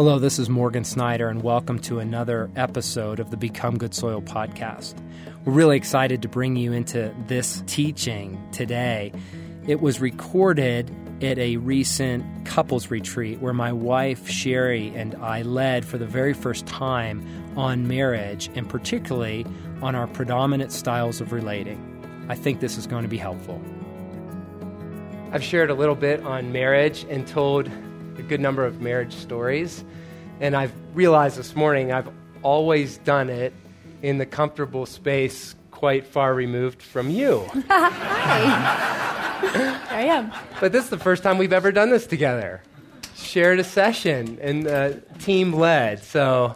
Hello, this is Morgan Snyder, and welcome to another episode of the Become Good Soil podcast. We're really excited to bring you into this teaching today. It was recorded at a recent couples retreat where my wife Sherry and I led for the very first time on marriage and particularly on our predominant styles of relating. I think this is going to be helpful. I've shared a little bit on marriage and told a good number of marriage stories. And I've realized this morning I've always done it in the comfortable space quite far removed from you. Hi. I am. But this is the first time we've ever done this together. Shared a session and uh, team led. So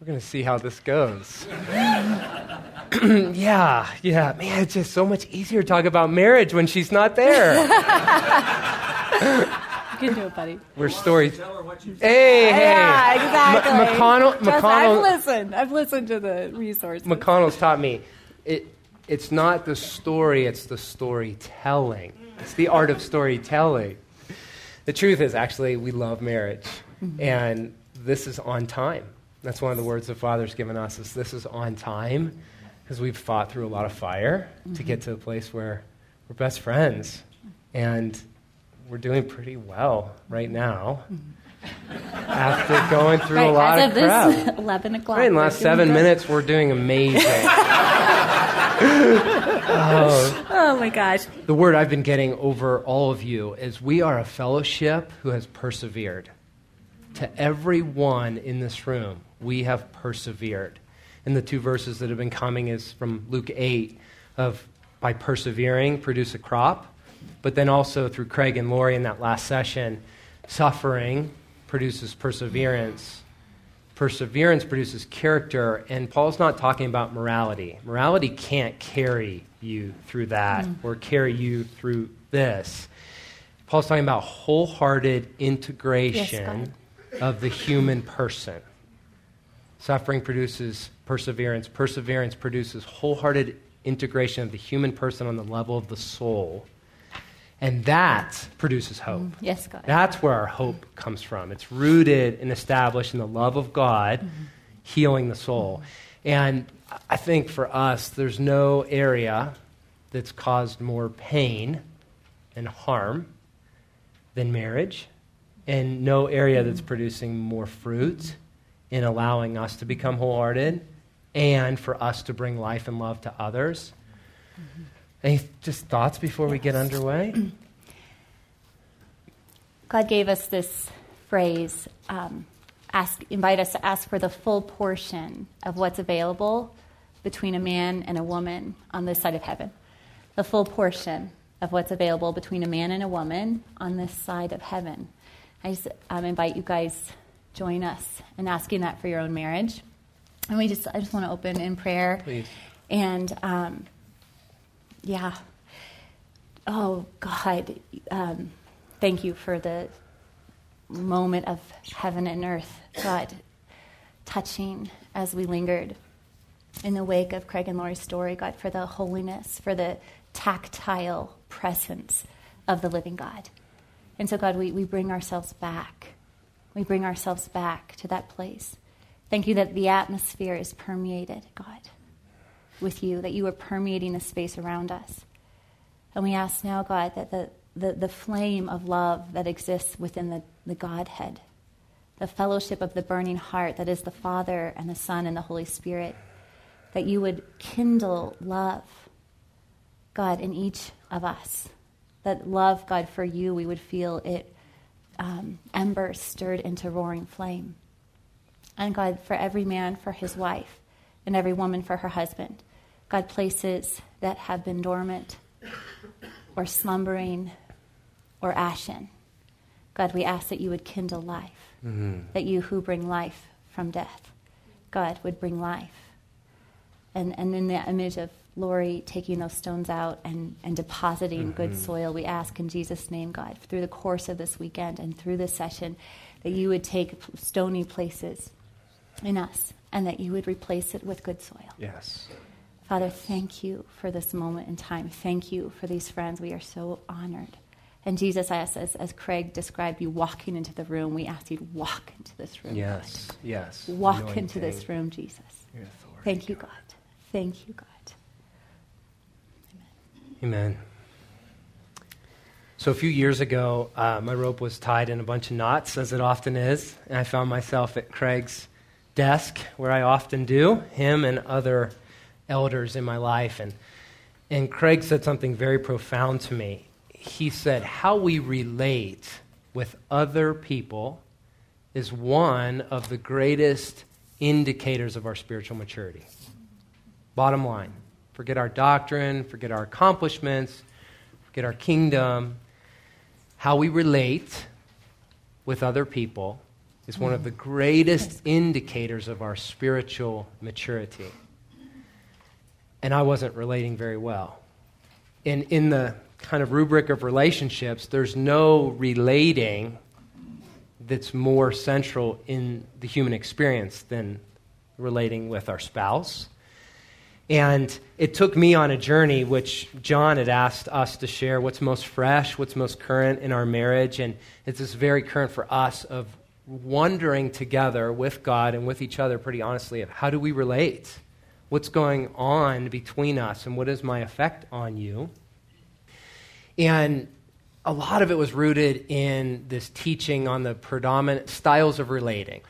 we're going to see how this goes. yeah, yeah. Man, it's just so much easier to talk about marriage when she's not there. You can do it, buddy. We're stories. Hey, hey. Yeah, exactly. M- McConnell, Trust- McConnell, I've listened. I've listened to the resources. McConnell's taught me it, it's not the story, it's the storytelling. It's the art of storytelling. The truth is, actually, we love marriage. Mm-hmm. And this is on time. That's one of the words the Father's given us is this is on time because we've fought through a lot of fire to mm-hmm. get to a place where we're best friends. And we're doing pretty well mm-hmm. right now after going through right, a lot as of of crap. this 11 o'clock. Right, in the last seven good. minutes, we're doing amazing. oh, Oh my gosh. the word I've been getting over all of you is we are a fellowship who has persevered. To everyone in this room, we have persevered. And the two verses that have been coming is from Luke 8 of by persevering, produce a crop. But then also through Craig and Lori in that last session, suffering produces perseverance. Perseverance produces character, and Paul's not talking about morality. Morality can't carry you through that mm. or carry you through this. Paul's talking about wholehearted integration of the human person. Suffering produces perseverance. Perseverance produces wholehearted integration of the human person on the level of the soul. And that produces hope. Mm, yes, God. That's where our hope comes from. It's rooted and established in the love of God, mm-hmm. healing the soul. Mm-hmm. And I think for us, there's no area that's caused more pain and harm than marriage, and no area that's mm-hmm. producing more fruit in allowing us to become wholehearted and for us to bring life and love to others. Any just thoughts before we get underway? God gave us this phrase um, ask, invite us to ask for the full portion of what's available between a man and a woman on this side of heaven. The full portion of what's available between a man and a woman on this side of heaven. I just um, invite you guys join us in asking that for your own marriage. And we just, I just want to open in prayer. Please. And um, yeah. Oh, God. Um, thank you for the moment of heaven and earth, God, touching as we lingered in the wake of Craig and Lori's story, God, for the holiness, for the tactile presence of the living God. And so, God, we, we bring ourselves back. We bring ourselves back to that place. Thank you that the atmosphere is permeated, God, with you, that you are permeating the space around us. And we ask now, God, that the, the, the flame of love that exists within the, the Godhead, the fellowship of the burning heart that is the Father and the Son and the Holy Spirit, that you would kindle love, God, in each of us. That love, God, for you, we would feel it um, embers stirred into roaring flame. And God, for every man, for his wife, and every woman for her husband. God, places that have been dormant or slumbering or ashen. God, we ask that you would kindle life, mm-hmm. that you who bring life from death, God, would bring life. And, and in the image of Lori taking those stones out and, and depositing good mm-hmm. soil, we ask in Jesus' name, God, through the course of this weekend and through this session, that you would take stony places in us and that you would replace it with good soil. Yes. Father, thank you for this moment in time. Thank you for these friends. We are so honored And Jesus asked, as, as Craig described you walking into the room, we ask you to walk into this room. Yes, God. yes. Walk Anointing. into this room, Jesus. Thank you, God. Thank you, God. Amen. Amen. So, a few years ago, uh, my rope was tied in a bunch of knots, as it often is, and I found myself at Craig's desk, where I often do, him and other elders in my life. And, and Craig said something very profound to me. He said, How we relate with other people is one of the greatest indicators of our spiritual maturity. Bottom line forget our doctrine, forget our accomplishments, forget our kingdom. How we relate with other people is one of the greatest indicators of our spiritual maturity. And I wasn't relating very well. In, in the kind of rubric of relationships, there's no relating that's more central in the human experience than relating with our spouse. And it took me on a journey which John had asked us to share what's most fresh, what's most current in our marriage. And it's this very current for us of wondering together with God and with each other, pretty honestly, of how do we relate? What's going on between us, and what is my effect on you? And a lot of it was rooted in this teaching on the predominant styles of relating.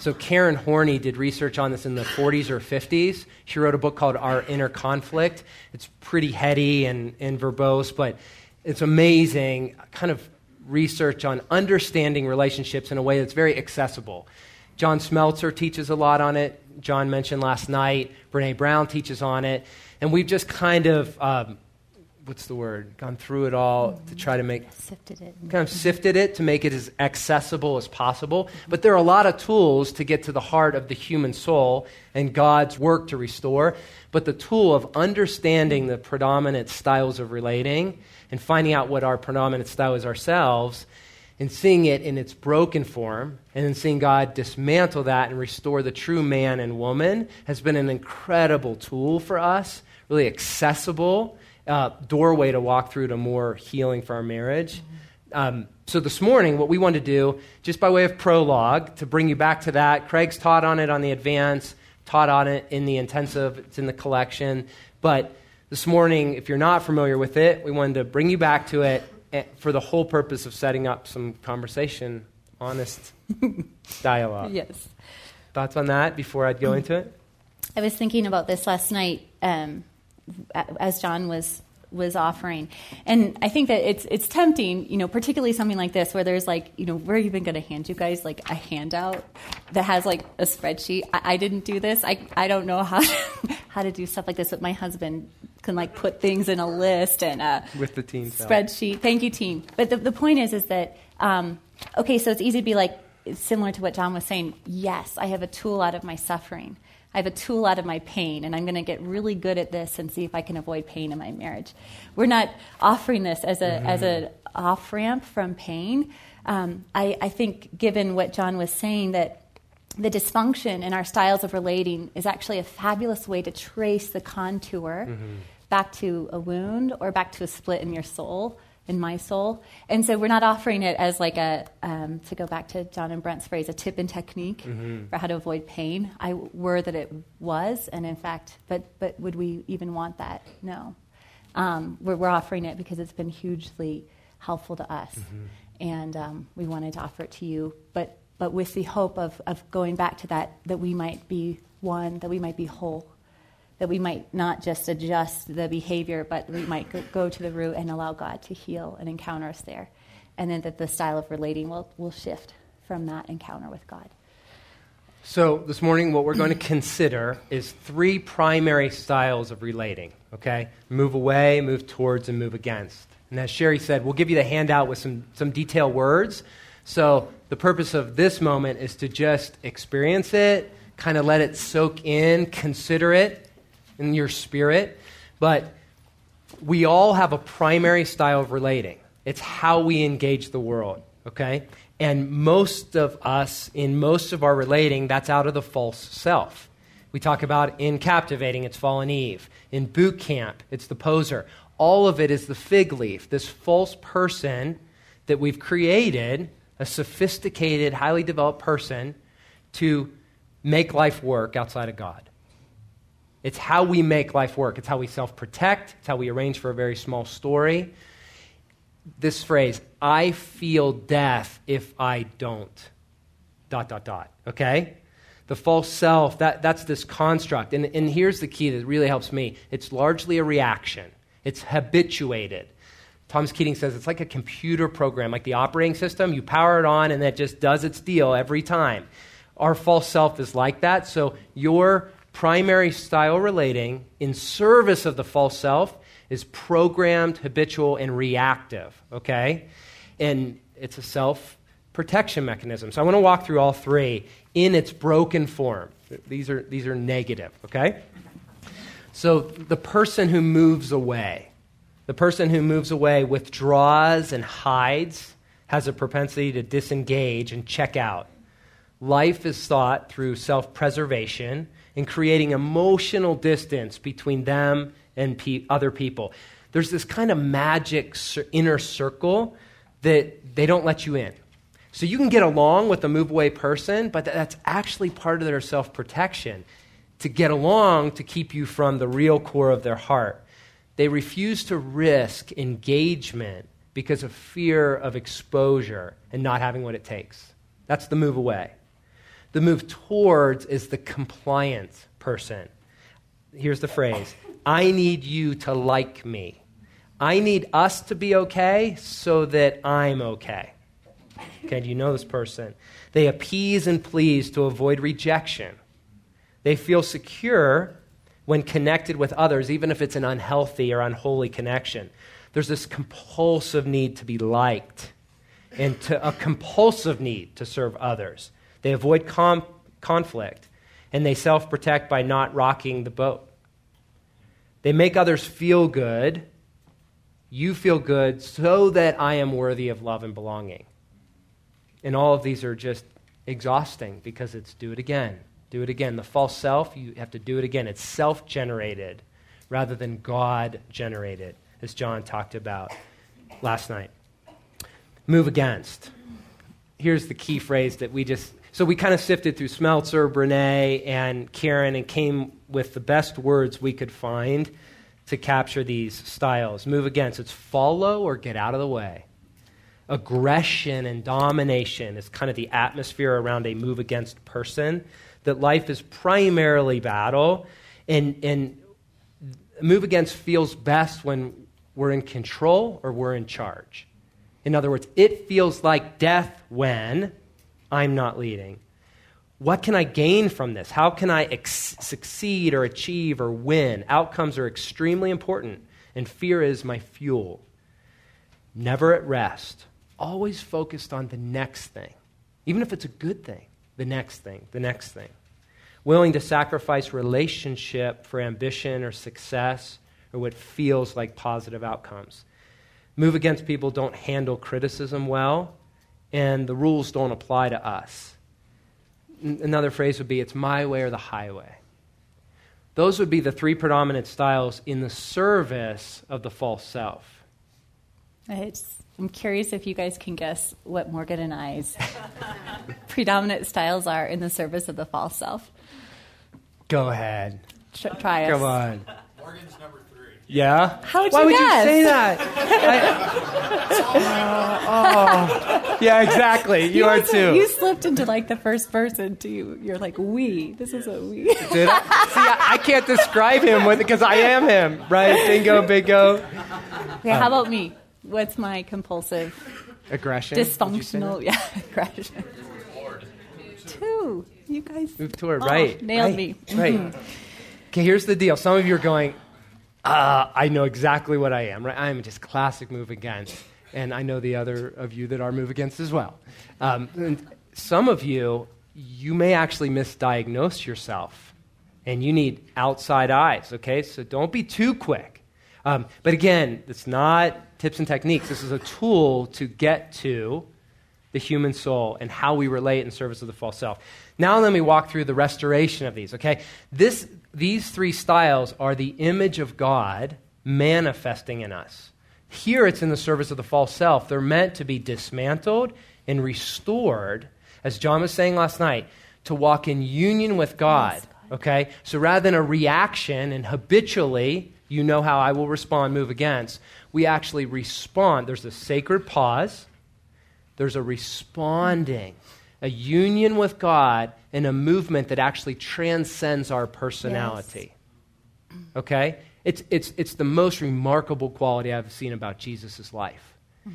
So, Karen Horney did research on this in the 40s or 50s. She wrote a book called Our Inner Conflict. It's pretty heady and, and verbose, but it's amazing kind of research on understanding relationships in a way that's very accessible. John Smeltzer teaches a lot on it. John mentioned last night. Brene Brown teaches on it. And we've just kind of um, what's the word? Gone through it all mm-hmm. to try to make sifted it. Kind of sifted it to make it as accessible as possible. But there are a lot of tools to get to the heart of the human soul and God's work to restore. But the tool of understanding the predominant styles of relating and finding out what our predominant style is ourselves and seeing it in its broken form and then seeing God dismantle that and restore the true man and woman has been an incredible tool for us, really accessible uh, doorway to walk through to more healing for our marriage. Um, so this morning, what we want to do, just by way of prologue, to bring you back to that, Craig's taught on it on the advance, taught on it in the intensive, it's in the collection. But this morning, if you're not familiar with it, we wanted to bring you back to it eh, for the whole purpose of setting up some conversation, honest dialogue. Yes. Thoughts on that before I'd go into it? I was thinking about this last night. Um, as John was was offering. And I think that it's it's tempting, you know, particularly something like this where there's like, you know, we're even going to hand you guys like a handout that has like a spreadsheet. I, I didn't do this. I I don't know how how to do stuff like this, but my husband can like put things in a list and a with the team spreadsheet. Help. Thank you, team. But the the point is, is that um, okay? So it's easy to be like similar to what John was saying. Yes, I have a tool out of my suffering. I have a tool out of my pain, and I'm going to get really good at this and see if I can avoid pain in my marriage. We're not offering this as a mm-hmm. as an off ramp from pain. Um, I, I think, given what John was saying, that the dysfunction in our styles of relating is actually a fabulous way to trace the contour mm-hmm. back to a wound or back to a split in your soul in my soul. And so we're not offering it as like a, um, to go back to John and Brent's phrase, a tip and technique mm-hmm. for how to avoid pain. I were that it was, and in fact, but, but would we even want that? No. Um, we're, we're, offering it because it's been hugely helpful to us. Mm-hmm. And um, we wanted to offer it to you, but, but with the hope of, of going back to that, that we might be one, that we might be whole that we might not just adjust the behavior, but we might go, to the root and allow God to heal and encounter us there. And then that the style of relating will, will shift from that encounter with God. So, this morning, what we're going to consider is three primary styles of relating, okay? Move away, move towards, and move against. And as Sherry said, we'll give you the handout with some, some detailed words. So, the purpose of this moment is to just experience it, kind of let it soak in, consider it, in your spirit, but we all have a primary style of relating. It's how we engage the world, okay? And most of us, in most of our relating, that's out of the false self. We talk about in captivating, it's fallen Eve. In boot camp, it's the poser. all of it is the fig leaf, this false person that we've created, a sophisticated, highly developed person, to make life work outside of God. It's how we make life work. It's how we self protect. It's how we arrange for a very small story. This phrase, I feel death if I don't. Dot, dot, dot. Okay? The false self, that, that's this construct. And, and here's the key that really helps me it's largely a reaction, it's habituated. Thomas Keating says it's like a computer program, like the operating system. You power it on and it just does its deal every time. Our false self is like that. So your primary style relating in service of the false self is programmed, habitual, and reactive. Okay? And it's a self protection mechanism. So I want to walk through all three in its broken form. These are, these are negative, okay? So the person who moves away, the person who moves away withdraws and hides, has a propensity to disengage and check out. Life is thought through self preservation and creating emotional distance between them and pe- other people. There's this kind of magic inner circle that they don't let you in. So you can get along with a move away person, but that's actually part of their self protection to get along to keep you from the real core of their heart. They refuse to risk engagement because of fear of exposure and not having what it takes. That's the move away. The move towards is the compliant person. Here's the phrase I need you to like me. I need us to be okay so that I'm okay. Okay, do you know this person? They appease and please to avoid rejection. They feel secure when connected with others, even if it's an unhealthy or unholy connection. There's this compulsive need to be liked and to, a compulsive need to serve others. They avoid com- conflict and they self protect by not rocking the boat. They make others feel good. You feel good so that I am worthy of love and belonging. And all of these are just exhausting because it's do it again, do it again. The false self, you have to do it again. It's self generated rather than God generated, as John talked about last night. Move against. Here's the key phrase that we just. So we kind of sifted through Smeltzer, Brene, and Karen and came with the best words we could find to capture these styles. Move against. It's follow or get out of the way aggression and domination is kind of the atmosphere around a move against person, that life is primarily battle, and, and move against feels best when we're in control or we're in charge. In other words, it feels like death when I'm not leading. What can I gain from this? How can I ex- succeed or achieve or win? Outcomes are extremely important, and fear is my fuel. Never at rest always focused on the next thing, even if it's a good thing, the next thing, the next thing. Willing to sacrifice relationship for ambition or success or what feels like positive outcomes. Move against people don't handle criticism well, and the rules don't apply to us. Another phrase would be it's my way or the highway. Those would be the three predominant styles in the service of the false self. It's I'm curious if you guys can guess what Morgan and I's predominant styles are in the service of the false self. Go ahead. try us. Come on. Morgan's number three. Yeah? How would Why you would guess? you say that? I, uh, oh. Yeah, exactly. You, are also- too. You slipped into like the first person to you. You're like we. This is a we. Did I? See, I, I can't describe him with because I am him, right? Bingo, bingo. Okay, how about me? What's my compulsive, Aggression. You dysfunctional, yeah, aggression? Two. You guys Move toward Oh, right. nailed right, me. Right. Mhm. Okay, here's the deal. Some of you are going, uh, I know exactly what I am, right? I am just classic move against. And I know the other of you that are move against as well. Um, and some of you, you may actually misdiagnose yourself. And you need outside eyes, okay? So don't be too quick. Um, but again, it's not tips and techniques. This is a tool to get to the human soul and how we relate in service of the false self. Now let me walk through the restoration of these, okay? This, these three styles are the image of God manifesting in us. Here it's in the service of the false self. They're meant to be dismantled and restored, as John was saying last night, to walk in union with God. Okay? So rather than a reaction and habitually, you know how I will respond, move against, we actually respond. There's a sacred pause, there's a responding, a union with God, and a movement that actually transcends our personality. Yes. Okay? It's, it's, it's the most remarkable quality I've seen about Jesus' life.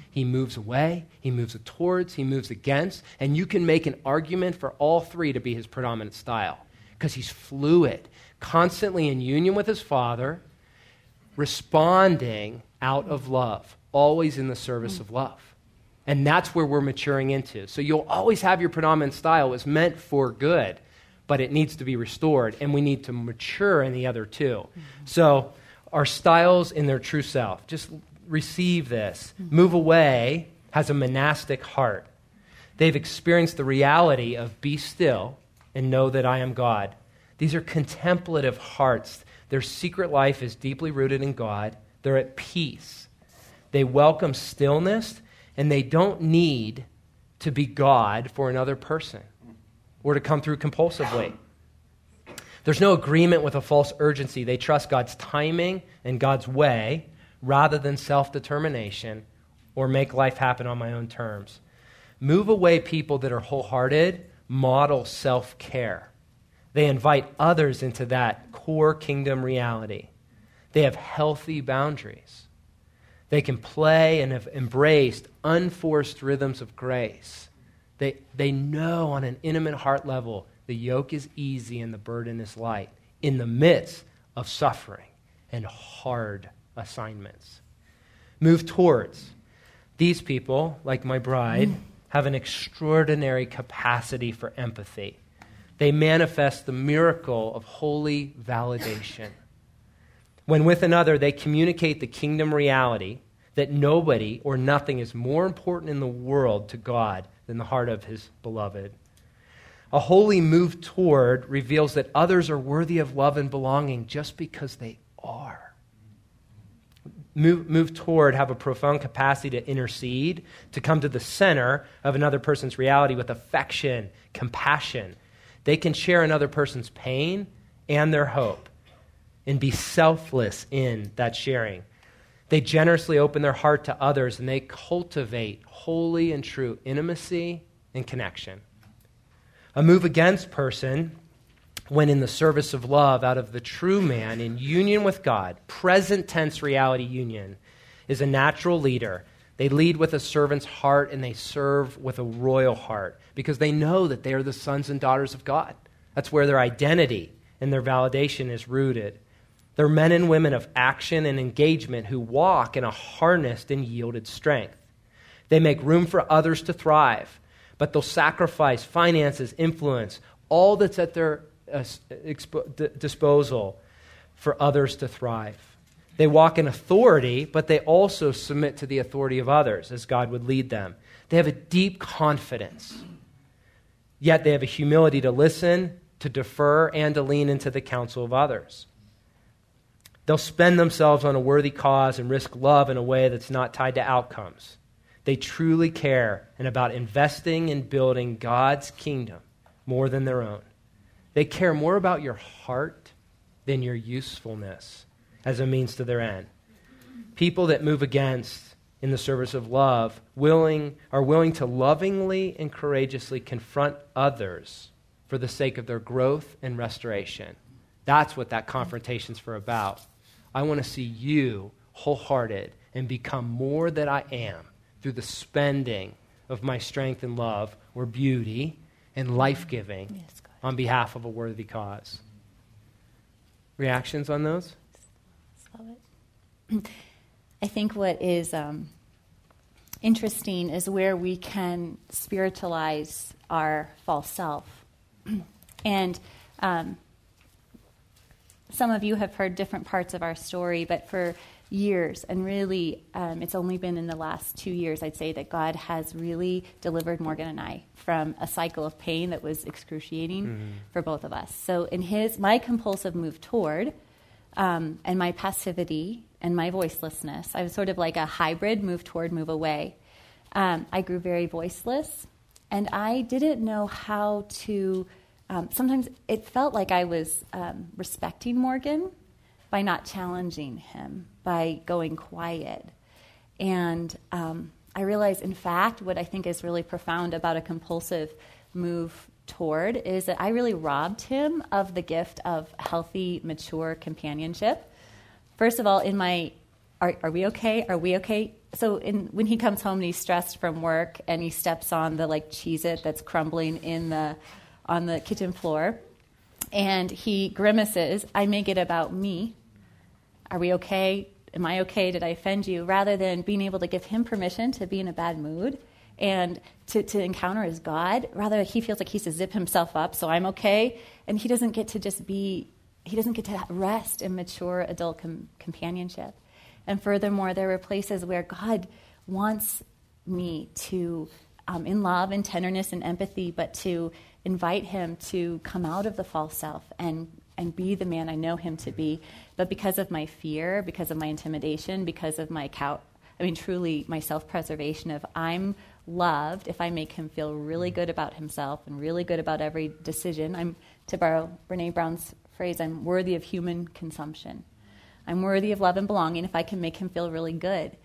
He moves away, he moves towards, he moves against, and you can make an argument for all three to be his predominant style because he's fluid, constantly in union with his Father, responding out of love, always in the service of love. And that's where we're maturing into. So you'll always have your predominant style. It's meant for good, but it needs to be restored, and we need to mature in the other 2 mm-hmm. So our styles in their true self. Just receive this. Mm-hmm. Move away has a monastic heart. They've experienced the reality of be still and know that I am God. These are contemplative hearts. Their secret life is deeply rooted in God. They're at peace. They welcome stillness, and they don't need to be God for another person or to come through compulsively. There's no agreement with a false urgency. They trust God's timing and God's way rather than self determination or make life happen on my own terms. Move away people that are wholehearted, model self care. They invite others into that core kingdom reality. They have healthy boundaries. They can play and have embraced unforced rhythms of grace. They, they know on an intimate heart level the yoke is easy and the burden is light in the midst of suffering and hard assignments. Move towards. These people, like my bride, have an extraordinary capacity for empathy. They manifest the miracle of holy validation. When with another, they communicate the kingdom reality that nobody or nothing is more important in the world to God than the heart of his beloved. A holy move toward reveals that others are worthy of love and belonging just because they are. Move, move toward have a profound capacity to intercede, to come to the center of another person's reality with affection, compassion. They can share another person's pain and their hope and be selfless in that sharing. They generously open their heart to others and they cultivate holy and true intimacy and connection. A move against person, when in the service of love out of the true man in union with God, present tense reality union, is a natural leader. They lead with a servant's heart and they serve with a royal heart because they know that they are the sons and daughters of God. That's where their identity and their validation is rooted. They're men and women of action and engagement who walk in a harnessed and yielded strength. They make room for others to thrive but they'll sacrifice finances, influence, all that's at their uh, expo- d- disposal for others to thrive. They walk in authority, but they also submit to the authority of others as God would lead them. They have a deep confidence, yet they have a humility to listen, to defer, and to lean into the counsel of others. They'll spend themselves on a worthy cause and risk love in a way that's not tied to outcomes. They truly care and about investing in building God's kingdom more than their own. They care more about your heart than your usefulness as a means to their end. People that move against in the service of love willing, are willing to lovingly and courageously confront others for the sake of their growth and restoration. That's what that confrontation's for about. I want to see you wholehearted and become more that I am through the spending of my strength and love or beauty and life giving yes, on behalf of a worthy cause. Reactions on those? Love it. I think what is um, interesting is where we can spiritualize our false self. and um, some of you have heard different parts of our story, but for years, and really, um, it's only been in the last two years, I'd say, that God has really delivered Morgan and I from a cycle of pain that was excruciating mm-hmm. for both of us. So, in his, my compulsive move toward, um, and my passivity and my voicelessness. I was sort of like a hybrid move toward, move away. Um, I grew very voiceless, and I didn't know how to. Um, sometimes it felt like I was um, respecting Morgan by not challenging him, by going quiet. And um, I realized, in fact, what I think is really profound about a compulsive move toward is that I really robbed him of the gift of healthy, mature companionship. First of all, in my, are, are we okay? Are we okay? So in, when he comes home and he's stressed from work and he steps on the like Cheez It that's crumbling in the, on the kitchen floor and he grimaces, I make it about me. Are we okay? Am I okay? Did I offend you? Rather than being able to give him permission to be in a bad mood and to, to encounter his God. Rather, he feels like he has to zip himself up, so I'm okay. And he doesn't get to just be, he doesn't get to rest in mature adult com- companionship. And furthermore, there were places where God wants me to, um, in love and tenderness and empathy, but to invite him to come out of the false self and, and be the man I know him to be. But because of my fear, because of my intimidation, because of my cow, I mean, truly my self preservation of I'm loved if I make him feel really good about himself and really good about every decision. I'm, to borrow Brene Brown's phrase, I'm worthy of human consumption. I'm worthy of love and belonging if I can make him feel really good.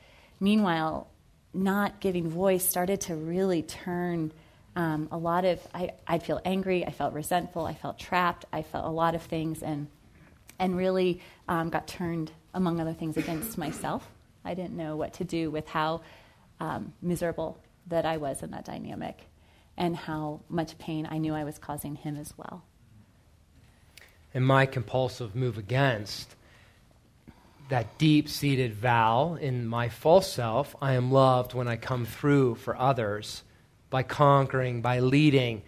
Meanwhile, not giving voice started to really turn um, a lot of, I, I'd feel angry, I felt resentful, I felt trapped, I felt a lot of things, and, and really um, got turned, among other things, against myself. I didn't know what to do with how um, miserable that I was in that dynamic and how much pain I knew I was causing him as well. And my compulsive move against that deep seated vow in my false self I am loved when I come through for others by conquering, by leading.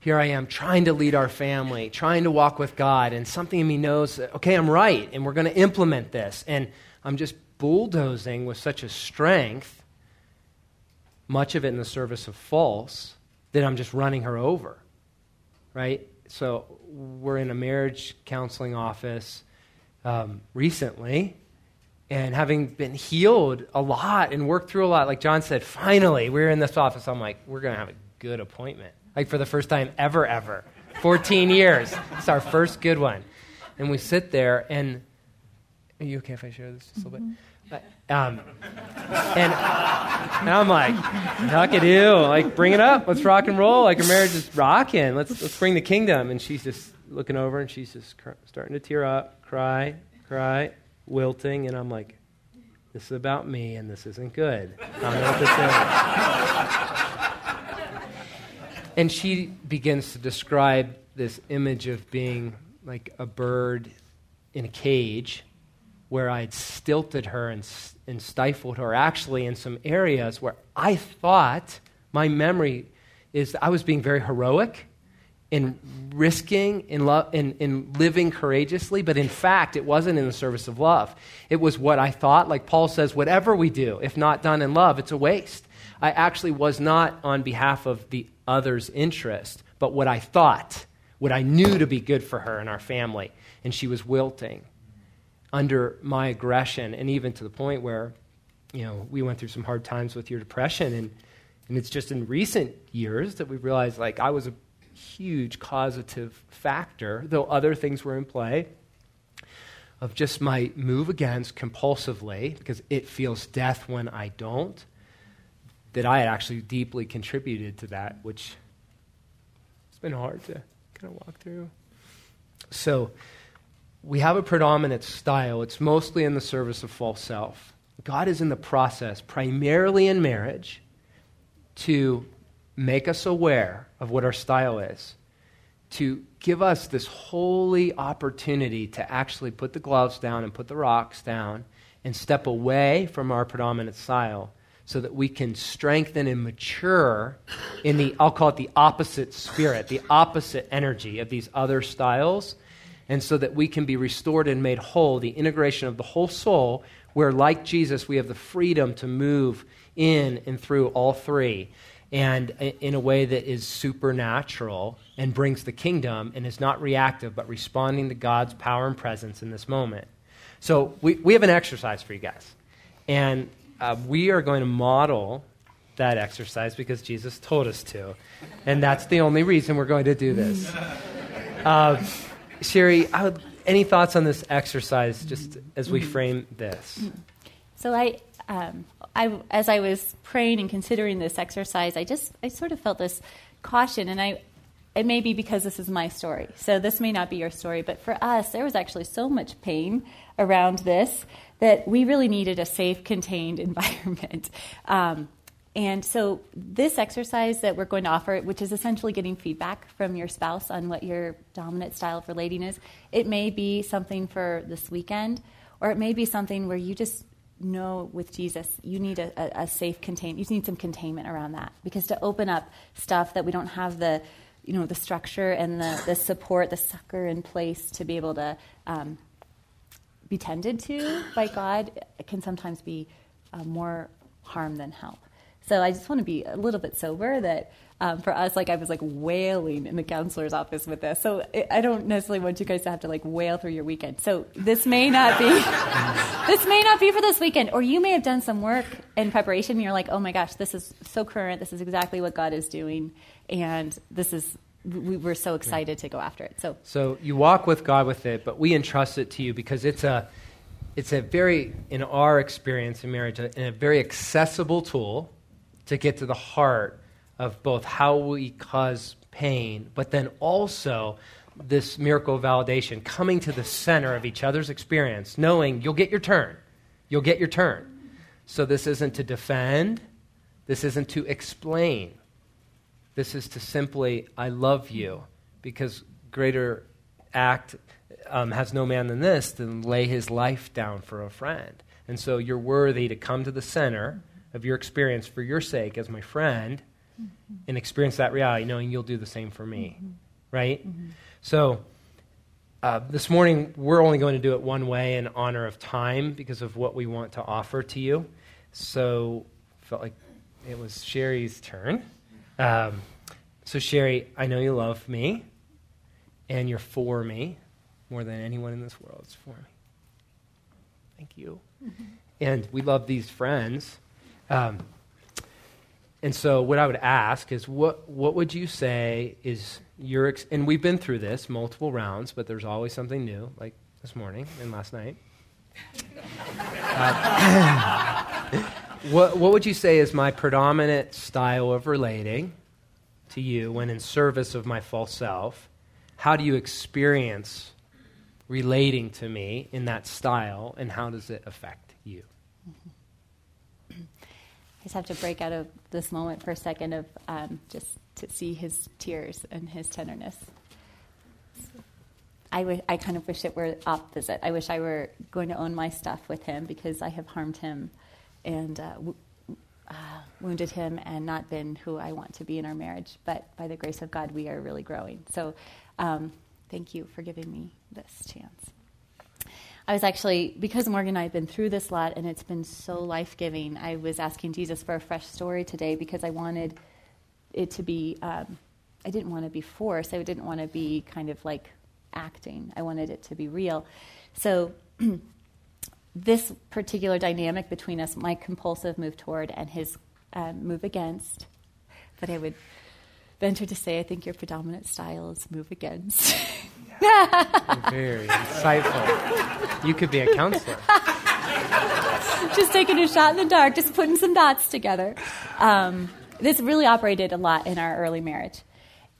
Here I am trying to lead our family, trying to walk with God, and something in me knows, okay, I'm right, and we're going to implement this. And I'm just bulldozing with such a strength much of it in the service of false, that I'm just running her over, right? So we're in a marriage counseling office um, recently, and having been healed a lot and worked through a lot, like John said, finally we're in this office. I'm like, we're going to have a good appointment, like for the first time ever, ever. 14 years. It's our first good one. And we sit there, and are you okay if I share this just a little bit? Mm-hmm. Um, and, and I'm like, knock it you, like bring it up, let's rock and roll, like our marriage is rocking. Let's let's bring the kingdom. And she's just looking over and she's just cr- starting to tear up, cry, cry, wilting, and I'm like, this is about me, and this isn't good. And she begins to describe this image of being like a bird in a cage where I'd stilted her and, and stifled her, actually, in some areas where I thought my memory is that I was being very heroic in risking, in, lo- in, in living courageously, but in fact, it wasn't in the service of love. It was what I thought. Like Paul says, whatever we do, if not done in love, it's a waste. I actually was not on behalf of the other's interest, but what I thought, what I knew to be good for her and our family. And she was wilting under my aggression, and even to the point where, you know, we went through some hard times with your depression, and, and it's just in recent years that we realized, like, I was a huge causative factor, though other things were in play, of just my move against compulsively, because it feels death when I don't, that I had actually deeply contributed to that, which it's been hard to kind of walk through. So, we have a predominant style. It's mostly in the service of false self. God is in the process, primarily in marriage, to make us aware of what our style is, to give us this holy opportunity to actually put the gloves down and put the rocks down and step away from our predominant style so that we can strengthen and mature in the, I'll call it the opposite spirit, the opposite energy of these other styles and so that we can be restored and made whole, the integration of the whole soul, where, like Jesus, we have the freedom to move in and through all three, and in a way that is supernatural and brings the kingdom and is not reactive, but responding to God's power and presence in this moment. So we, we have an exercise for you guys. And uh, we are going to model that exercise because Jesus told us to. And that's the only reason we're going to do this. Uh, Sherry, would, any thoughts on this exercise just as we frame this? So I, um, I, as I was praying and considering this exercise, I just, I sort of felt this caution, and I, it may be because this is my story. So this may not be your story, but for us, there was actually so much pain around this that we really needed a safe, contained environment. Um, and so, this exercise that we're going to offer, which is essentially getting feedback from your spouse on what your dominant style of relating is, it may be something for this weekend, or it may be something where you just know with Jesus, you need a, a, a safe contain. You need some containment around that because to open up stuff that we don't have the, you know, the structure and the, the support, the succor in place to be able to um, be tended to by God, can sometimes be uh, more harm than help. So I just want to be a little bit sober that um, for us, like I was like wailing in the counselor's office with this. So I don't necessarily want you guys to have to like wail through your weekend. So this may not be, this may not be for this weekend, or you may have done some work in preparation. And you're like, oh my gosh, this is so current. This is exactly what God is doing, and this is we were so excited to go after it. So, so you walk with God with it, but we entrust it to you because it's a, it's a very, in our experience in marriage, a, a very accessible tool to get to the heart of both how we cause pain, but then also this miracle validation, coming to the center of each other's experience, knowing you'll get your turn. You'll get your turn. So this isn't to defend, this isn't to explain. This is to simply, I love you, because greater act um, has no man than this than lay his life down for a friend. And so you're worthy to come to the center of your experience for your sake as my friend mm-hmm. and experience that reality, knowing you'll do the same for me. Mm-hmm. Right? Mm-hmm. So, uh, this morning, we're only going to do it one way in honor of time because of what we want to offer to you. So, felt like it was Sherry's turn. Um, so, Sherry, I know you love me and you're for me more than anyone in this world is for me. Thank you. Mm-hmm. And we love these friends um, and so, what I would ask is, what, what would you say is your, ex- and we've been through this multiple rounds, but there's always something new, like this morning and last night. Uh, what, what would you say is my predominant style of relating to you when in service of my false self? How do you experience relating to me in that style, and how does it affect you? I just have to break out of this moment for a second of um, just to see his tears and his tenderness. I, w- I kind of wish it were opposite. I wish I were going to own my stuff with him because I have harmed him and uh, w- uh, wounded him and not been who I want to be in our marriage. But by the grace of God, we are really growing. So um, thank you for giving me this chance. I was actually, because Morgan and I have been through this lot and it's been so life giving, I was asking Jesus for a fresh story today because I wanted it to be, um, I didn't want to be forced. I didn't want to be kind of like acting. I wanted it to be real. So, this particular dynamic between us, my compulsive move toward and his um, move against, but I would venture to say I think your predominant style is move against. Very insightful. You could be a counselor. just taking a shot in the dark, just putting some dots together. Um, this really operated a lot in our early marriage.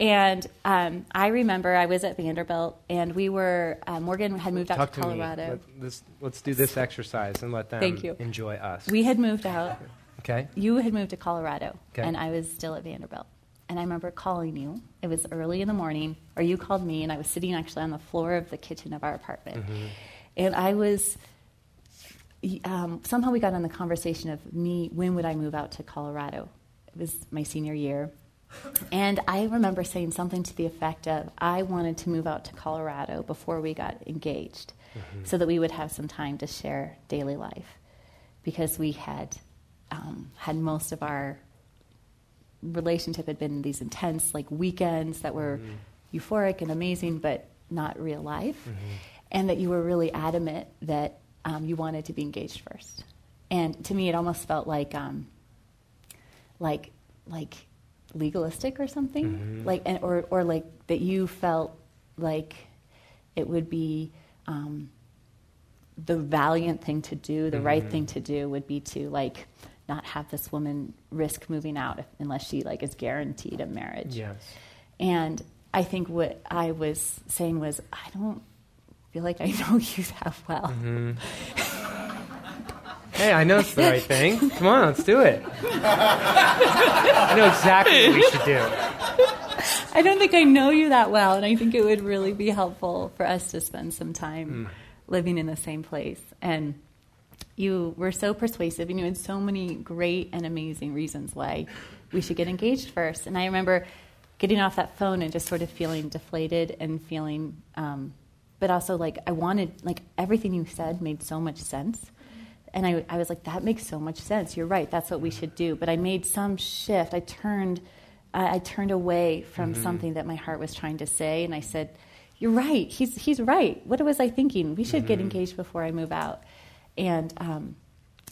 And um, I remember I was at Vanderbilt, and we were, uh, Morgan had moved out Talk to Colorado. Let, this, let's do this exercise and let them Thank you. enjoy us. We had moved out. Okay. You had moved to Colorado, okay. and I was still at Vanderbilt. And I remember calling you. It was early in the morning, or you called me, and I was sitting actually on the floor of the kitchen of our apartment. Mm-hmm. And I was, um, somehow we got on the conversation of me, when would I move out to Colorado? It was my senior year. And I remember saying something to the effect of, I wanted to move out to Colorado before we got engaged mm-hmm. so that we would have some time to share daily life because we had um, had most of our relationship had been these intense like weekends that were mm-hmm. euphoric and amazing, but not real life, mm-hmm. and that you were really adamant that um, you wanted to be engaged first. And to me, it almost felt like, um, like, like legalistic or something, Mm-hmm. like, and, or, or like that you felt like it would be um, the valiant thing to do, the right Mm-hmm. thing to do would be to like not have this woman risk moving out if, unless she like is guaranteed a marriage. Yes. And I think what I was saying was, I don't feel like I know you that well. Mm-hmm. Hey, I know it's the right thing. Come on, let's do it. I know exactly what we should do. I don't think I know you that well, and I think it would really be helpful for us to spend some time living in the same place. And you were so persuasive, and you had so many great and amazing reasons why we should get engaged first. And I remember getting off that phone and just sort of feeling deflated and feeling, um, but also like I wanted, like everything you said made so much sense. And I, I was like, that makes so much sense. You're right. That's what we should do. But I made some shift. I turned, I I turned away from something that my heart was trying to say, and I said, "You're right. He's he's right. What was I thinking? We should get engaged before I move out." And um,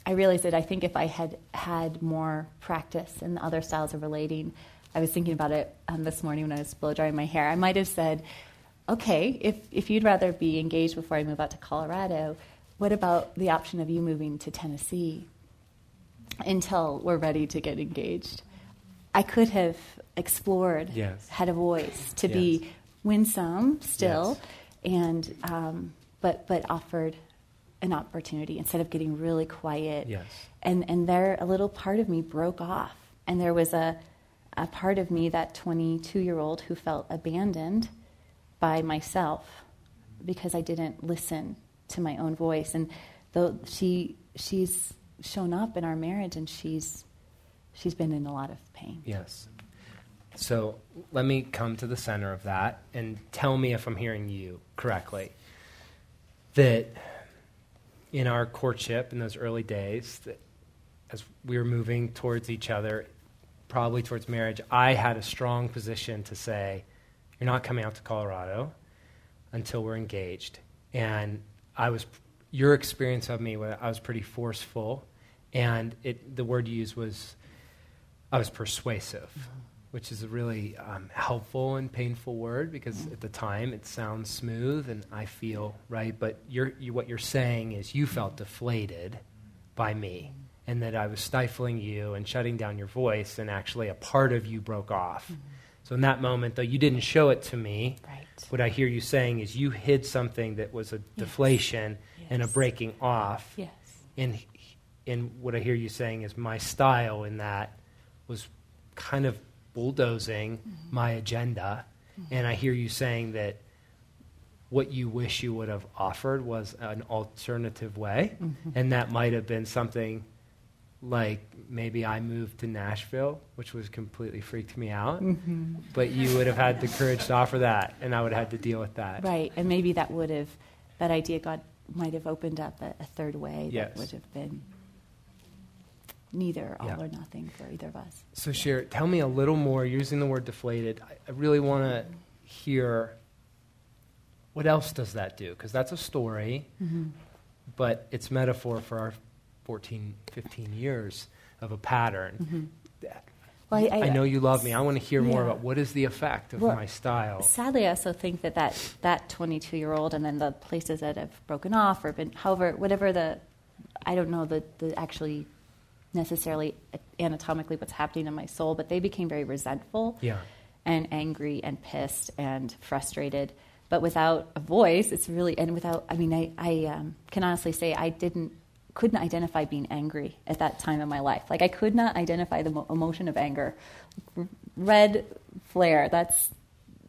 I realized that I think if I had had more practice in the other styles of relating, I was thinking about it um, this morning when I was blow drying my hair. I might have said, "Okay, if if you'd rather be engaged before I move out to Colorado." What about the option of you moving to Tennessee until we're ready to get engaged? I could have explored, Yes. had a voice to Yes. be winsome still, and um, but but offered an opportunity instead of getting really quiet. Yes. And and there a little part of me broke off, and there was a a part of me that 22 year old who felt abandoned by myself because I didn't listen to my own voice. And though she she's shown up in our marriage, and she's she's been in a lot of pain. Yes. So let me come to the center of that and tell me if I'm hearing you correctly. That in our courtship in those early days, as we were moving towards each other, probably towards marriage, I had a strong position to say, You're not coming out to Colorado until we're engaged. And I was, your experience of me, I was pretty forceful. And it, the word you used was, I was persuasive, mm-hmm. Which is a really um, helpful and painful word because at the time it sounds smooth and I feel right. But you're, you, what you're saying is you felt deflated by me and that I was stifling you and shutting down your voice, and actually a part of you broke off. So in that moment, though you didn't show it to me, Right. what I hear you saying is you hid something that was a deflation and a breaking off. Yes. And, and what I hear you saying is my style in that was kind of bulldozing Mm-hmm. my agenda. And I hear you saying that what you wish you would have offered was an alternative way. Mm-hmm. And that might have been something like maybe I moved to Nashville, which was completely freaked me out. Mm-hmm. But you would have had the courage to offer that, and I would have had to deal with that. Right, and maybe that would have, that idea God might have opened up a, a third way Yes. that would have been neither all Yeah. or nothing for either of us. So, Cher, tell me a little more, using the word deflated. I, I really want to hear what else does that do? Because that's a story, mm-hmm. but it's metaphor for our 14, 15 years of a pattern. Mm-hmm. Well, I, know you love me. I want to hear more Yeah. about what is the effect of Well, my style. Sadly, I also think that that, that 22 year old and then the places that have broken off or been, however, whatever the, I don't know the, the actually necessarily anatomically what's happening in my soul, but they became very resentful Yeah. and angry and pissed and frustrated. But without a voice, it's really, and without, I mean, I, I um, can honestly say I didn't, couldn't identify being angry at that time in my life. Like I could not identify the mo- emotion of anger. Red flare, that's,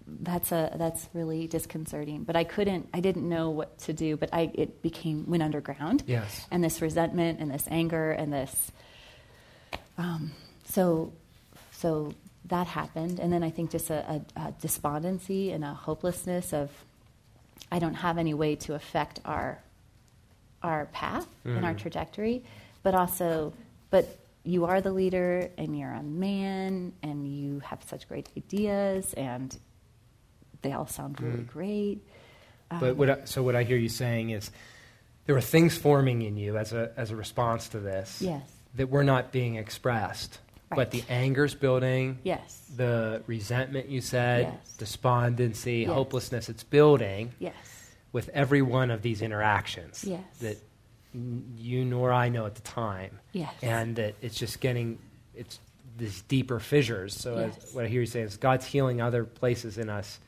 that's a, that's really disconcerting. But I couldn't, I didn't know what to do, but I, it became, went underground. Yes. And this resentment and this anger and this, um, so, so that happened, and then I think just a, a, a despondency and a hopelessness of, I don't have any way to affect our, our path and our mm. trajectory, but also, but you are the leader, and you're a man, and you have such great ideas, and they all sound really mm. great. But um, what I, so what I hear you saying is there were things forming in you as a, as a response to this. Yes. That were not being expressed. Right. But the anger's building, Yes. the resentment you said, Yes. despondency, Yes. hopelessness, it's building Yes. with every one of these interactions Yes. that n- you nor I know at the time. Yes. And that it's just getting, it's these deeper fissures. So Yes. as, what I hear you saying is God's healing other places in us,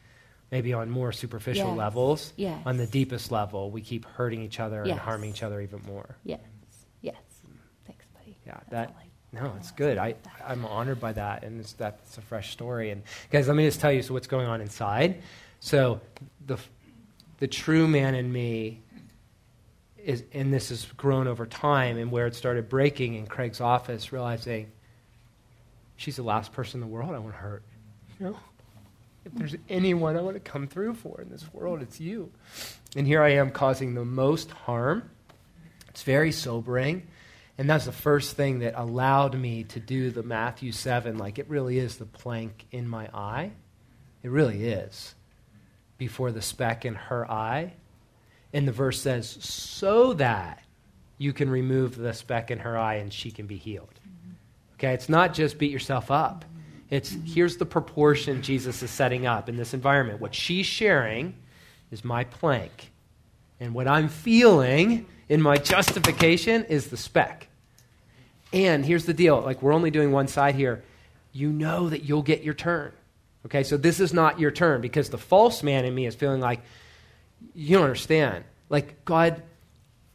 maybe on more superficial Yes. levels. Yes. On the deepest level, we keep hurting each other and harming each other even more. Yes. Yeah, that- No, it's good. I, I'm honored by that, and it's, that's a fresh story. And guys, let me just tell you so what's going on inside. So the the true man in me is, and this has grown over time, and where it started breaking in Craig's office, realizing she's the last person in the world I want to hurt. You know, if there's anyone I want to come through for in this world, it's you. And here I am causing the most harm. It's very sobering. And that's the first thing that allowed me to do the Matthew 7. Like, it really is the plank in my eye. It really is. Before the speck in her eye. And the verse says, so that you can remove the speck in her eye and she can be healed. Okay? It's not just beat yourself up. It's here's the proportion Jesus is setting up in this environment. What she's sharing is my plank. And what I'm feeling in my justification is the speck. And here's the deal like, we're only doing one side here. You know that you'll get your turn. Okay, so this is not your turn because the false man in me is feeling like, you don't understand. Like, God,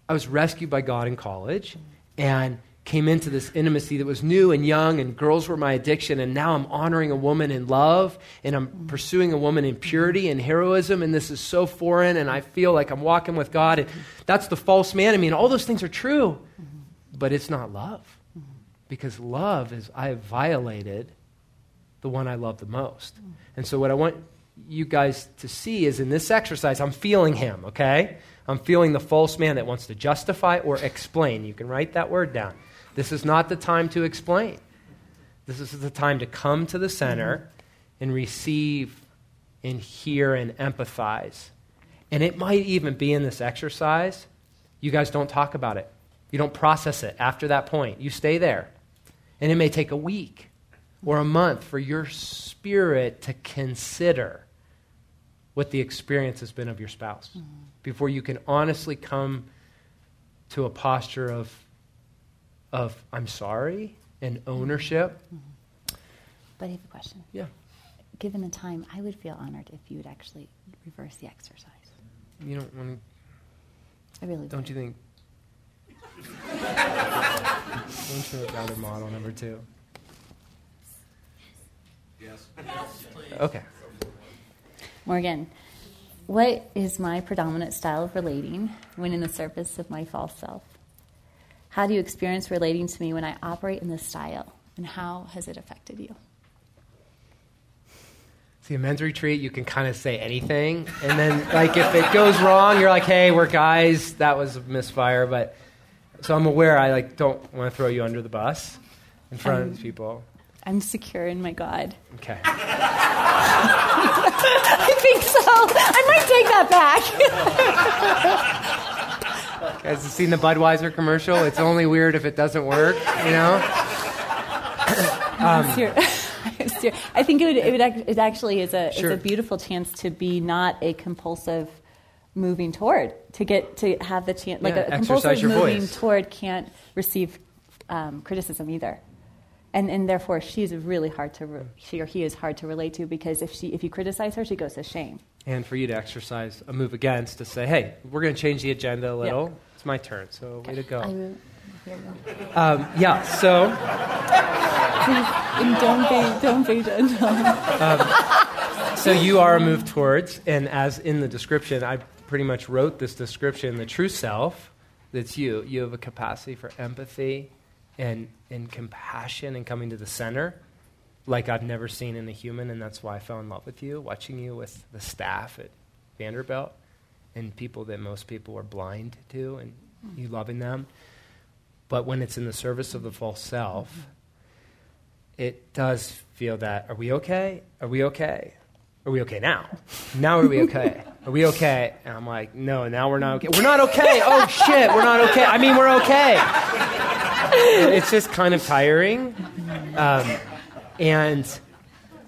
I was rescued by God in college and came into this intimacy that was new and young, and girls were my addiction, and now I'm honoring a woman in love, and I'm pursuing a woman in purity and heroism, and this is so foreign, and I feel like I'm walking with God. And that's the false man in me, and all those things are true, but it's not love. Because love is, I have violated the one I love the most. And so, what I want you guys to see is in this exercise, I'm feeling him, okay? I'm feeling the false man that wants to justify or explain. You can write that word down. This is not the time to explain. This is the time to come to the center and receive and hear and empathize. And it might even be in this exercise, you guys don't talk about it. You don't process it after that point. You stay there. And it may take a week or a month for your spirit to consider what the experience has been of your spouse mm-hmm. before you can honestly come to a posture of, of I'm sorry and ownership. But I have a question. Yeah. Given the time, I would feel honored if you would actually reverse the exercise. You don't want to. I really to, don't would. you think? don't you rather model number two? Yes. Okay. Morgan, what is my predominant style of relating when in the service of my false self? How do you experience relating to me when I operate in this style? And how has it affected you? See, a men's retreat, you can kind of say anything. And then, like, if it goes wrong, you're like, hey, we're guys. That was a misfire. But so I'm aware I, like, don't want to throw you under the bus in front of Um, these people. I'm secure in my God. Okay. I think so. I might take that back. Guys, have seen the Budweiser commercial? It's only weird if it doesn't work, you know? I'm I'm ser- I think it would. It, would ac- it actually is a Sure. is a beautiful chance to be not a compulsive moving toward to get to have the chance like Yeah, a, a compulsive moving voice. toward can't receive um, criticism either. And, and therefore, she's really hard to re- she or he is hard to relate to because if she if you criticize her, she goes to shame. And for you to exercise a move against to say, hey, we're going to change the agenda a little. My turn, so way to go. will, here we go. Um, yeah, so. And don't be don't be gentle. So you are a move towards, and as in the description, I pretty much wrote this description, the true self, that's you. You have a capacity for empathy and, and compassion and coming to the center like I've never seen in a human, and that's why I fell in love with you, watching you with the staff at Vanderbilt and people that most people are blind to, and you loving them. But when it's in the service of the false self, it does feel that, are we okay? Are we okay? are we okay now? Now are we okay? Are we okay? And I'm like, no, now we're not okay. We're not okay. Oh shit, we're not okay. I mean, we're okay. it's just kind of tiring. Um, and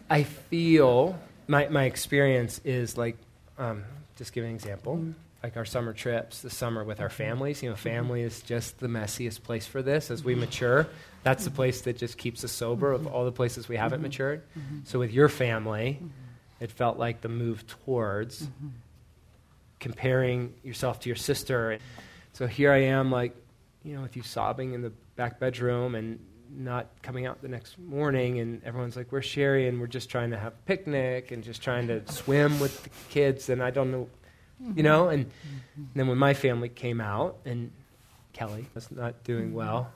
I feel my, my experience is like, um, just give an example, like our summer trips, the summer with our families. You know, mm-hmm. family is just the messiest place for this. As we mature, that's the place that just keeps us sober of mm-hmm. all the places we haven't mm-hmm. matured. So with your family, it felt like the move towards comparing yourself to your sister. So here I am, like, you know, with you sobbing in the back bedroom and not coming out the next morning, and everyone's like, "Where's Sherry?" And we're just trying to have a picnic and just trying to swim with the kids, and I don't know, you know. And, and then when my family came out, and Kelly was not doing well,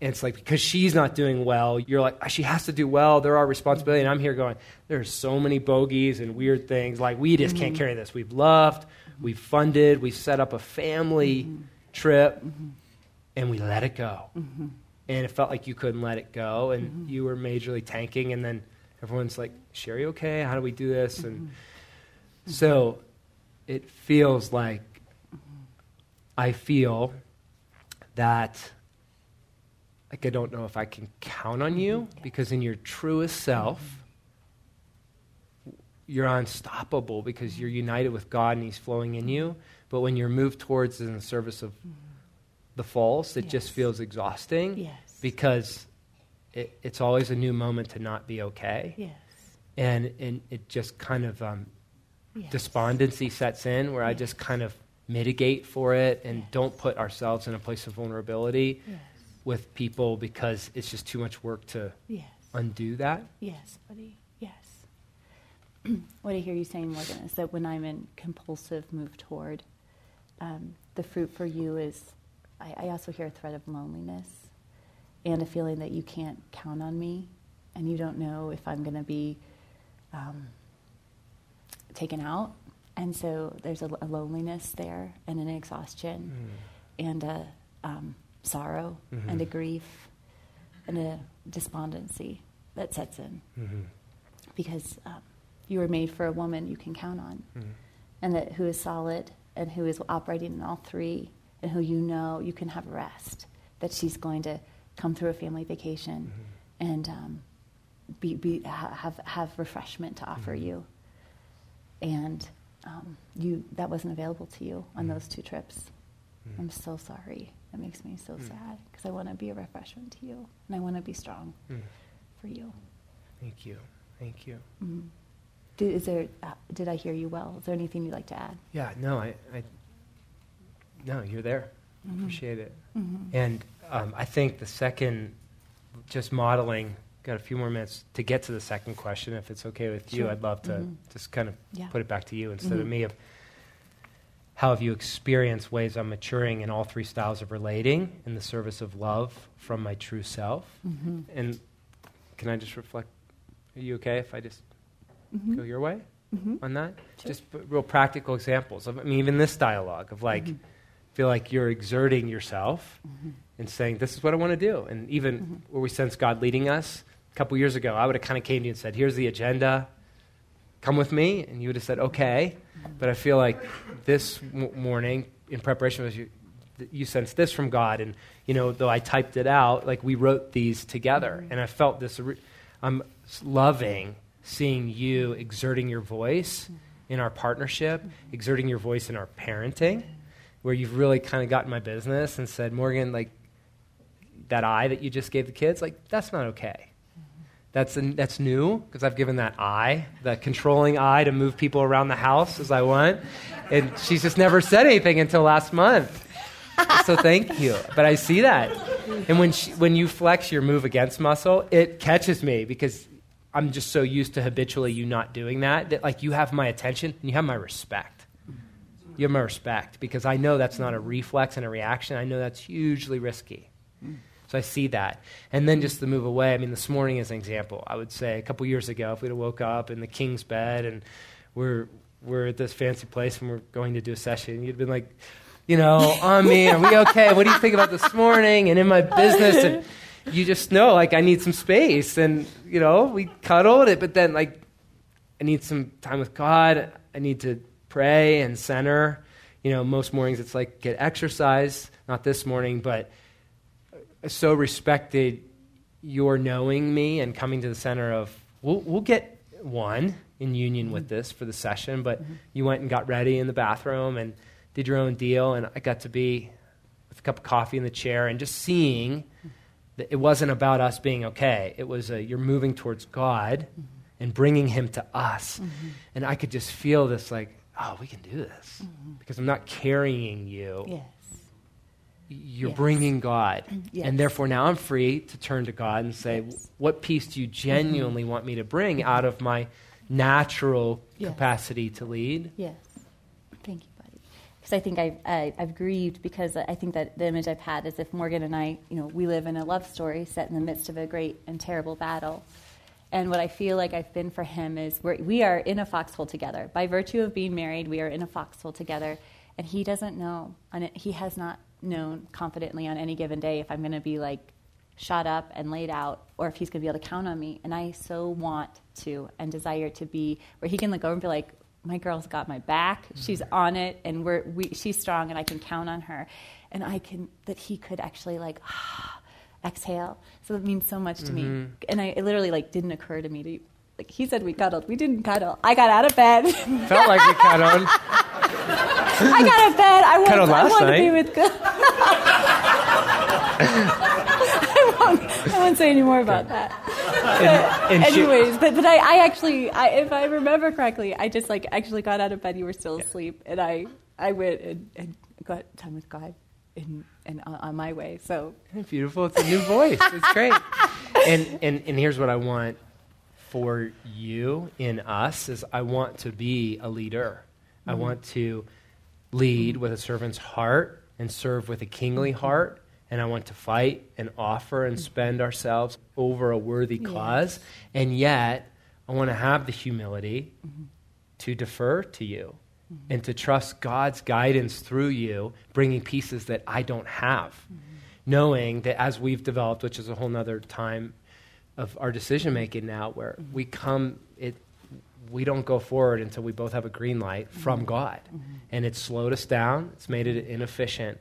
and it's like because she's not doing well, you're like, she has to do well. They're our responsibility. And I'm here going, there's so many bogeys and weird things. Like we just can't mm-hmm. carry this. We've loved, we've funded, we've set up a family mm-hmm. trip, mm-hmm. and we let it go. And it felt like you couldn't let it go, and mm-hmm. you were majorly tanking. And then everyone's like, Sherry, okay? How do we do this? And mm-hmm. so it feels like mm-hmm. I feel that like I don't know if I can count on you because in your truest self, you're unstoppable because you're united with God and He's flowing in you. But when you're moved towards in the service of the false, it just feels exhausting Yes. because it, it's always a new moment to not be okay. Yes. And, and it just kind of um, Yes. despondency sets in where I just kind of mitigate for it and Yes. don't put ourselves in a place of vulnerability Yes. with people because it's just too much work to Yes. undo that. Yes, buddy. Yes. what I hear you saying, Morgan, is that when I'm in compulsive move toward, um, the fruit for you is, I, I also hear a threat of loneliness and a feeling that you can't count on me and you don't know if I'm going to be um, taken out. And so there's a, a loneliness there and an exhaustion and a um, sorrow and a grief and a despondency that sets in Mm-hmm. because um, you were made for a woman you can count on Mm-hmm. and that who is solid and who is operating in all three and who you know you can have rest that she's going to come through a family vacation and um, be, be, ha- have, have refreshment to offer you and um, you that wasn't available to you on those two trips i'm so sorry that makes me so sad because i want to be a refreshment to you and i want to be strong Mm. for you Thank you. Thank you. Did, is there, uh, did I hear you well? Is there anything you'd like to add? Yeah, no, I, I no, you're there. Mm-hmm. Appreciate it. And um, I think the second, just modeling, got a few more minutes to get to the second question. If it's okay with you, I'd love to Mhm. just kind of Yeah. put it back to you instead of Mhm. me. Of how have you experienced ways I'm maturing in all three styles of relating in the service of love from my true self? Mm-hmm. And can I just reflect? Are you okay if I just Mm-hmm. go your way on that? Sure. Just p- real practical examples of, I mean, even this dialogue of like, feel like you're exerting yourself mm-hmm. and saying, this is what I want to do. And even mm-hmm. where we sense God leading us, a couple years ago, I would have kind of came to you and said, here's the agenda, come with me. And you would have said, okay. Mm-hmm. But I feel like this m- morning, in preparation, was you, th- you sensed this from God. And, you know, though I typed it out, like we wrote these together. And I felt this, re- I'm loving seeing you exerting your voice in our partnership, exerting your voice in our parenting, where you've really kind of gotten my business and said, Morgan, like that eye that you just gave the kids, like that's not okay. That's, that's new because I've given that eye, the controlling eye to move people around the house as I want. And she's just never said anything until last month. So thank you. But I see that. And when, she, when you flex your move against muscle, it catches me because I'm just so used to habitually you not doing that, that like you have my attention and you have my respect. You have my respect because I know that's not a reflex and a reaction. I know that's hugely risky. So I see that. And then just to move away, I mean, this morning is an example, I would say a couple years ago, if we'd have woke up in the king's bed and we're, we're at this fancy place and we're going to do a session, you'd been like, you know, on me, are we okay? What do you think about this morning? And in my business, and you just know, like, I need some space. And, you know, we cuddled it, but then, like, I need some time with God. I need to pray and center. You know, most mornings it's like get exercise. Not this morning, but so respected your knowing me and coming to the center of. We'll, we'll get one in union mm-hmm. with this for the session, but mm-hmm. you went and got ready in the bathroom and did your own deal, and I got to be with a cup of coffee in the chair and just seeing that it wasn't about us being okay. It was a, you're moving towards God mm-hmm. and bringing Him to us. Mm-hmm. And I could just feel this like, oh, we can do this mm-hmm. because I'm not carrying you. Yes. You're yes. bringing God. Yes. And therefore, now I'm free to turn to God and say, yes. what peace do you genuinely want me to bring out of my natural capacity to lead? Yes. Thank you buddy. because I think I've, I, have grieved because I think that the image I've had is if Morgan and I, you know, we live in a love story set in the midst of a great and terrible battle. And what I feel like I've been for him is we're, we are in a foxhole together. By virtue of being married, we are in a foxhole together. And he doesn't know, and he has not known confidently on any given day if I'm going to be like shot up and laid out or if he's going to be able to count on me. And I so want to and desire to be where he can look over and be like, my girl's got my back. She's on it, and we're we, she's strong, and I can count on her. And I can that he could actually like ah, exhale. So that means so much to mm-hmm. me. And I it literally like didn't occur to me to like he said we cuddled. We didn't cuddle. I got out of bed. Felt like we cuddled. I got out of bed. I want, cuddled last I want night. to be with God. I, won't, I won't say any more about that. And, and anyways, she, but, but I, I actually, I, if I remember correctly, I just like actually got out of bed. You were still asleep, and I, I went and, and got time with God, and and on my way. So beautiful. It's a new voice. It's great. and and and here's what I want for you in us is I want to be a leader. Mm-hmm. I want to lead with a servant's heart and serve with a kingly heart and I want to fight and offer and spend ourselves over a worthy cause. Yes. And yet, I want to have the humility mm-hmm. to defer to you mm-hmm. and to trust God's guidance through you, bringing pieces that I don't have. Mm-hmm. Knowing that as we've developed, which is a whole other time of our decision making now, where mm-hmm. we come, it, we don't go forward until we both have a green light from mm-hmm. God. Mm-hmm. And it's slowed us down, it's made it inefficient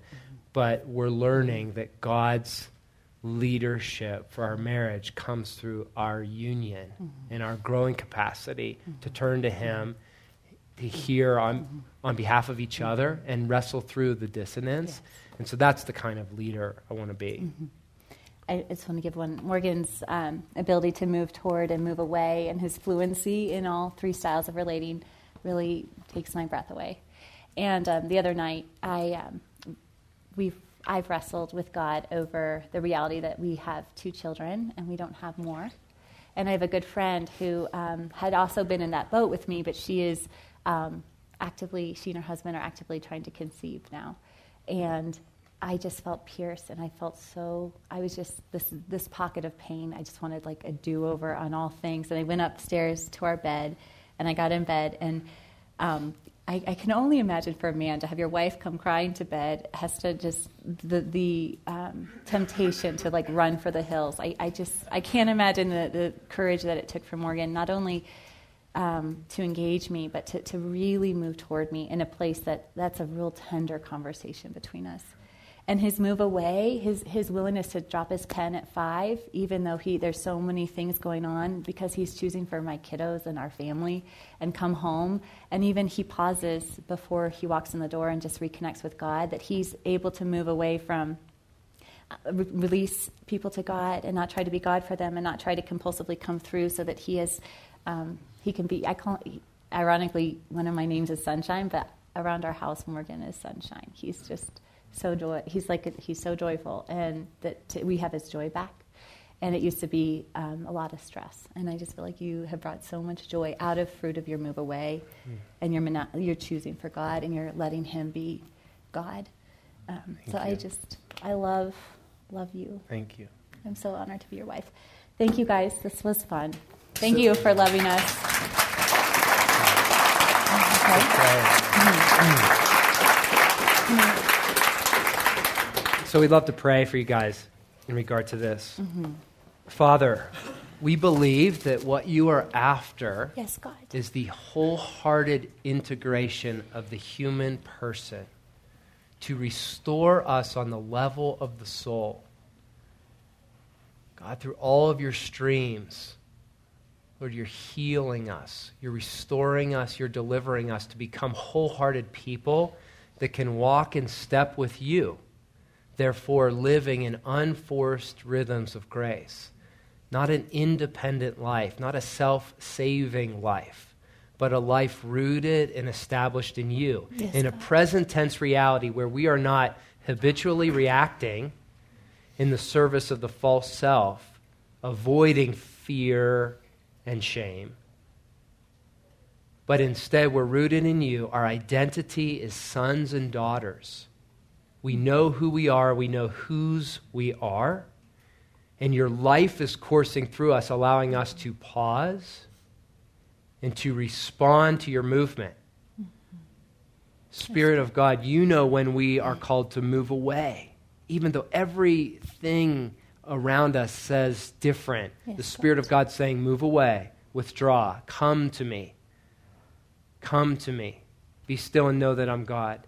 but we're learning that God's leadership for our marriage comes through our union mm-hmm. and our growing capacity mm-hmm. to turn to Him, to hear on, on behalf of each other and wrestle through the dissonance. Yes. And so that's the kind of leader I want to be. Mm-hmm. I just want to give one Morgan's um, ability to move toward and move away and his fluency in all three styles of relating really takes my breath away. And um, the other night, I um, we've I've wrestled with God over the reality that we have two children and we don't have more. And I have a good friend who um, had also been in that boat with me, but she is um, actively, she and her husband are actively trying to conceive now. And I just felt pierced and I felt so, I was just this, this pocket of pain. I just wanted like a do over on all things. And I went upstairs to our bed and I got in bed and um, I, I, can only imagine for a man to have your wife come crying to bed has to just the the um, temptation to like run for the hills. I, I just I can't imagine the, the courage that it took for Morgan not only um, to engage me but to, to really move toward me in a place that that's a real tender conversation between us and his move away, his, his willingness to drop his pen at five, even though he, there's so many things going on, because he's choosing for my kiddos and our family, and come home. And even he pauses before he walks in the door and just reconnects with God, that he's able to move away from uh, re- release people to God and not try to be God for them and not try to compulsively come through so that he is, um, he can be, I call, ironically, one of my names is Sunshine, but around our house, Morgan is Sunshine. He's just so joy. He's like he's so joyful, and that t- we have his joy back. And it used to be um, a lot of stress, and I just feel like you have brought so much joy out of fruit of your move away, mm. and you're mono- you're choosing for God, and you're letting Him be God. Um, so you. I just I love love you. Thank you. I'm so honored to be your wife. Thank you guys. This was fun. Thank you for loving us. Okay. So we'd love to pray for you guys in regard to this. Mm-hmm. Father, We believe that what you are after Yes, God. is the wholehearted integration of the human person to restore us on the level of the soul. God, through all of your streams, Lord, you're healing us, you're restoring us, you're delivering us to become wholehearted people that can walk in step with you, therefore, living in unforced rhythms of grace. Not an independent life, not a self saving life, but a life rooted and established in you, Yes, in a present tense reality where we are not habitually reacting in the service of the false self, avoiding fear and shame. But instead, we're rooted in you. Our identity is sons and daughters. We know who we are, we know whose we are. And your life is coursing through us, allowing us to pause and to respond to your movement. Mm-hmm. Spirit of God, you know when we are called to move away, even though everything around us says different. Yes, the Spirit of God saying, Move away, withdraw, come to me. Come to me. Be still and know that I'm God.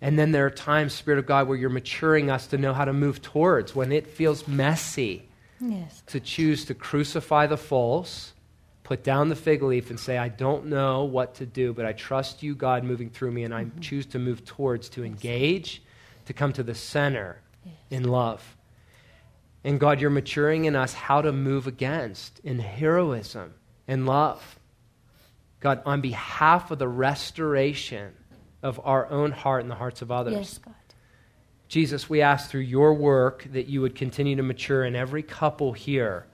And then there are times, Spirit of God, where you're maturing us to know how to move towards when it feels messy Yes. to choose to crucify the false, put down the fig leaf, and say, I don't know what to do, but I trust you, God, moving through me, and I mm-hmm. choose to move towards, to engage, to come to the center Yes. in love. And God, you're maturing in us how to move against in heroism and love. God, on behalf of the restoration of our own heart and the hearts of others. Yes, God. Jesus, we ask through your work that you would continue to mature in every couple here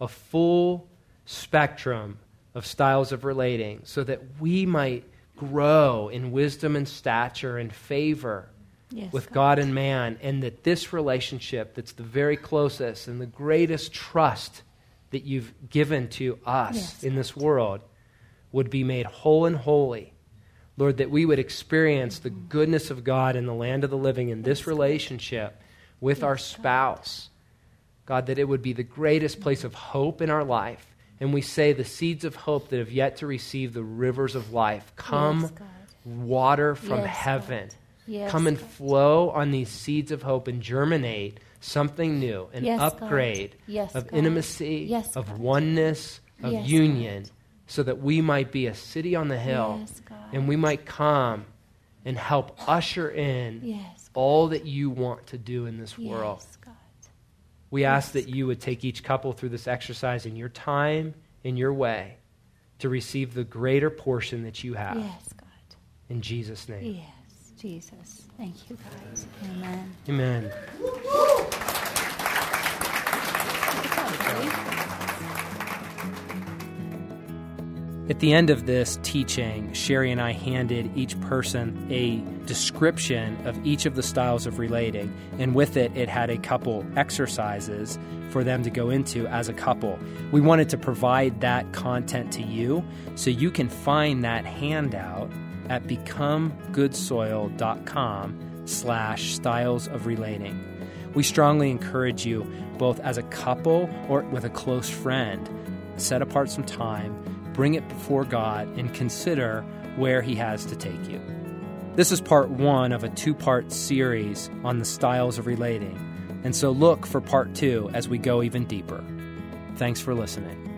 a full spectrum of styles of relating so that we might grow in wisdom and stature and favor Yes, with God and man, and that this relationship that's the very closest and the greatest trust that you've given to us Yes, in this world would be made whole and holy. Lord, that we would experience the goodness of God in the land of the living in this relationship with our spouse. God, that it would be the greatest place of hope in our life. And we say the seeds of hope that have yet to receive the rivers of life come, Yes, water from Yes, heaven. God. Yes, Come and God. flow on these seeds of hope and germinate something new, an Yes, upgrade Yes, of God. intimacy, of oneness, of union, so that we might be a city on the hill and we might come and help usher in all that you want to do in this world. God. We ask that you would take each couple through this exercise in your time, in your way, to receive the greater portion that you have. Yes, God. In Jesus' name. Jesus. Thank you, guys. Amen. Amen. At the end of this teaching, Sherry and I handed each person a description of each of the styles of relating, and with it, it had a couple exercises for them to go into as a couple. We wanted to provide that content to you so you can find that handout at becomegoodsoil.com slash styles of relating. We strongly encourage you, both as a couple or with a close friend, set apart some time, bring it before God, and consider where He has to take you. This is part one of a two part series on the styles of relating, and so look for part two as we go even deeper. Thanks for listening.